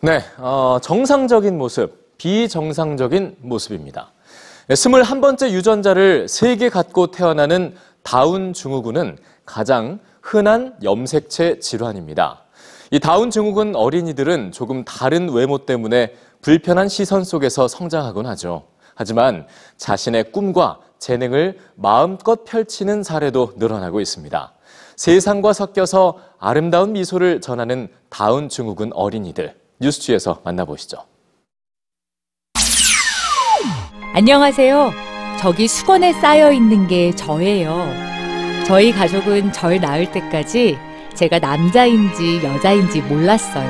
네, 어, 정상적인 모습, 비정상적인 모습입니다. 21번째 유전자를 세개 갖고 태어나는 다운 증후군은 가장 흔한 염색체 질환입니다. 이 다운 증후군 어린이들은 조금 다른 외모 때문에 불편한 시선 속에서 성장하곤 하죠. 하지만 자신의 꿈과 재능을 마음껏 펼치는 사례도 늘어나고 있습니다. 세상과 섞여서 아름다운 미소를 전하는 다운 증후군 어린이들. 뉴스취에서 만나보시죠. 안녕하세요. 저기 수건에 쌓여 있는 게 저예요. 저희 가족은 절 낳을 때까지 제가 남자인지 여자인지 몰랐어요.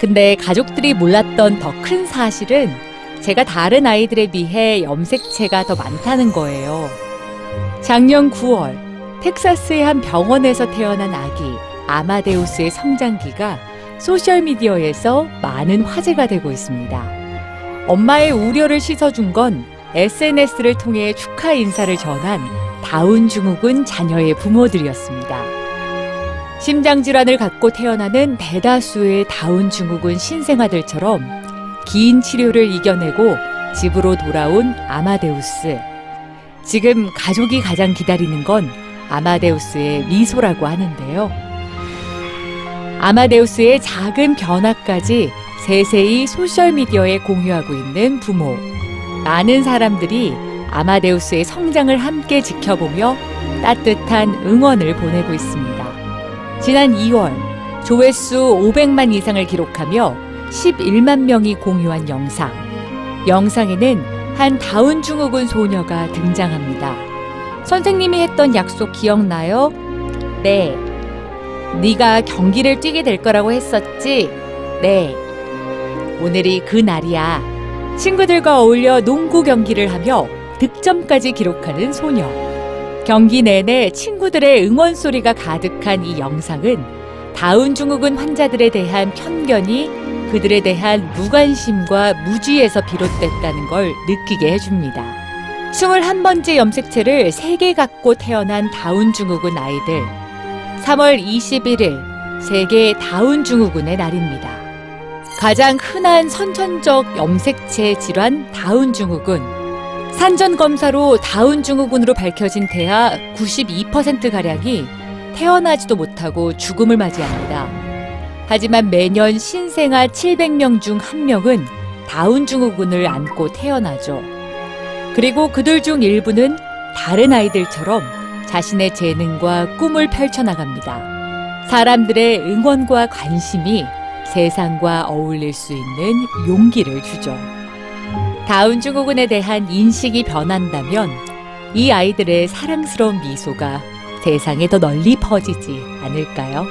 근데 가족들이 몰랐던 더 큰 사실은 제가 다른 아이들에 비해 염색체가 더 많다는 거예요. 작년 9월, 텍사스의 한 병원에서 태어난 아기 아마데우스의 성장기가 소셜미디어에서 많은 화제가 되고 있습니다. 엄마의 우려를 씻어준 건 SNS를 통해 축하 인사를 전한 다운 증후군 자녀의 부모들이었습니다. 심장질환을 갖고 태어나는 대다수의 다운 증후군 신생아들처럼 긴 치료를 이겨내고 집으로 돌아온 아마데우스. 지금 가족이 가장 기다리는 건 아마데우스의 미소라고 하는데요. 아마데우스의 작은 변화까지 세세히 소셜미디어에 공유하고 있는 부모. 많은 사람들이 아마데우스의 성장을 함께 지켜보며 따뜻한 응원을 보내고 있습니다. 지난 2월 조회수 500만 이상을 기록하며 11만 명이 공유한 영상. 영상에는 한 다운 증후군 소녀가 등장합니다. 선생님이 했던 약속 기억나요? 네. 네가 경기를 뛰게 될 거라고 했었지? 네. 오늘이 그 날이야. 친구들과 어울려 농구 경기를 하며 득점까지 기록하는 소녀. 경기 내내 친구들의 응원 소리가 가득한 이 영상은 다운 증후군 환자들에 대한 편견이 그들에 대한 무관심과 무지에서 비롯됐다는 걸 느끼게 해줍니다. 21번째 염색체를 3개 갖고 태어난 다운 증후군 아이들. 3월 21일 세계 다운 증후군의 날입니다. 가장 흔한 선천적 염색체 질환 다운 증후군. 산전 검사로 다운 증후군으로 밝혀진 대하 92%가량이 태어나지도 못하고 죽음을 맞이합니다. 하지만 매년 신생아 700명 중 1명은 다운 증후군을 안고 태어나죠. 그리고 그들 중 일부는 다른 아이들처럼 자신의 재능과 꿈을 펼쳐나갑니다. 사람들의 응원과 관심이 세상과 어울릴 수 있는 용기를 주죠. 다운 증후군에 대한 인식이 변한다면 이 아이들의 사랑스러운 미소가 세상에 더 널리 퍼지지 않을까요?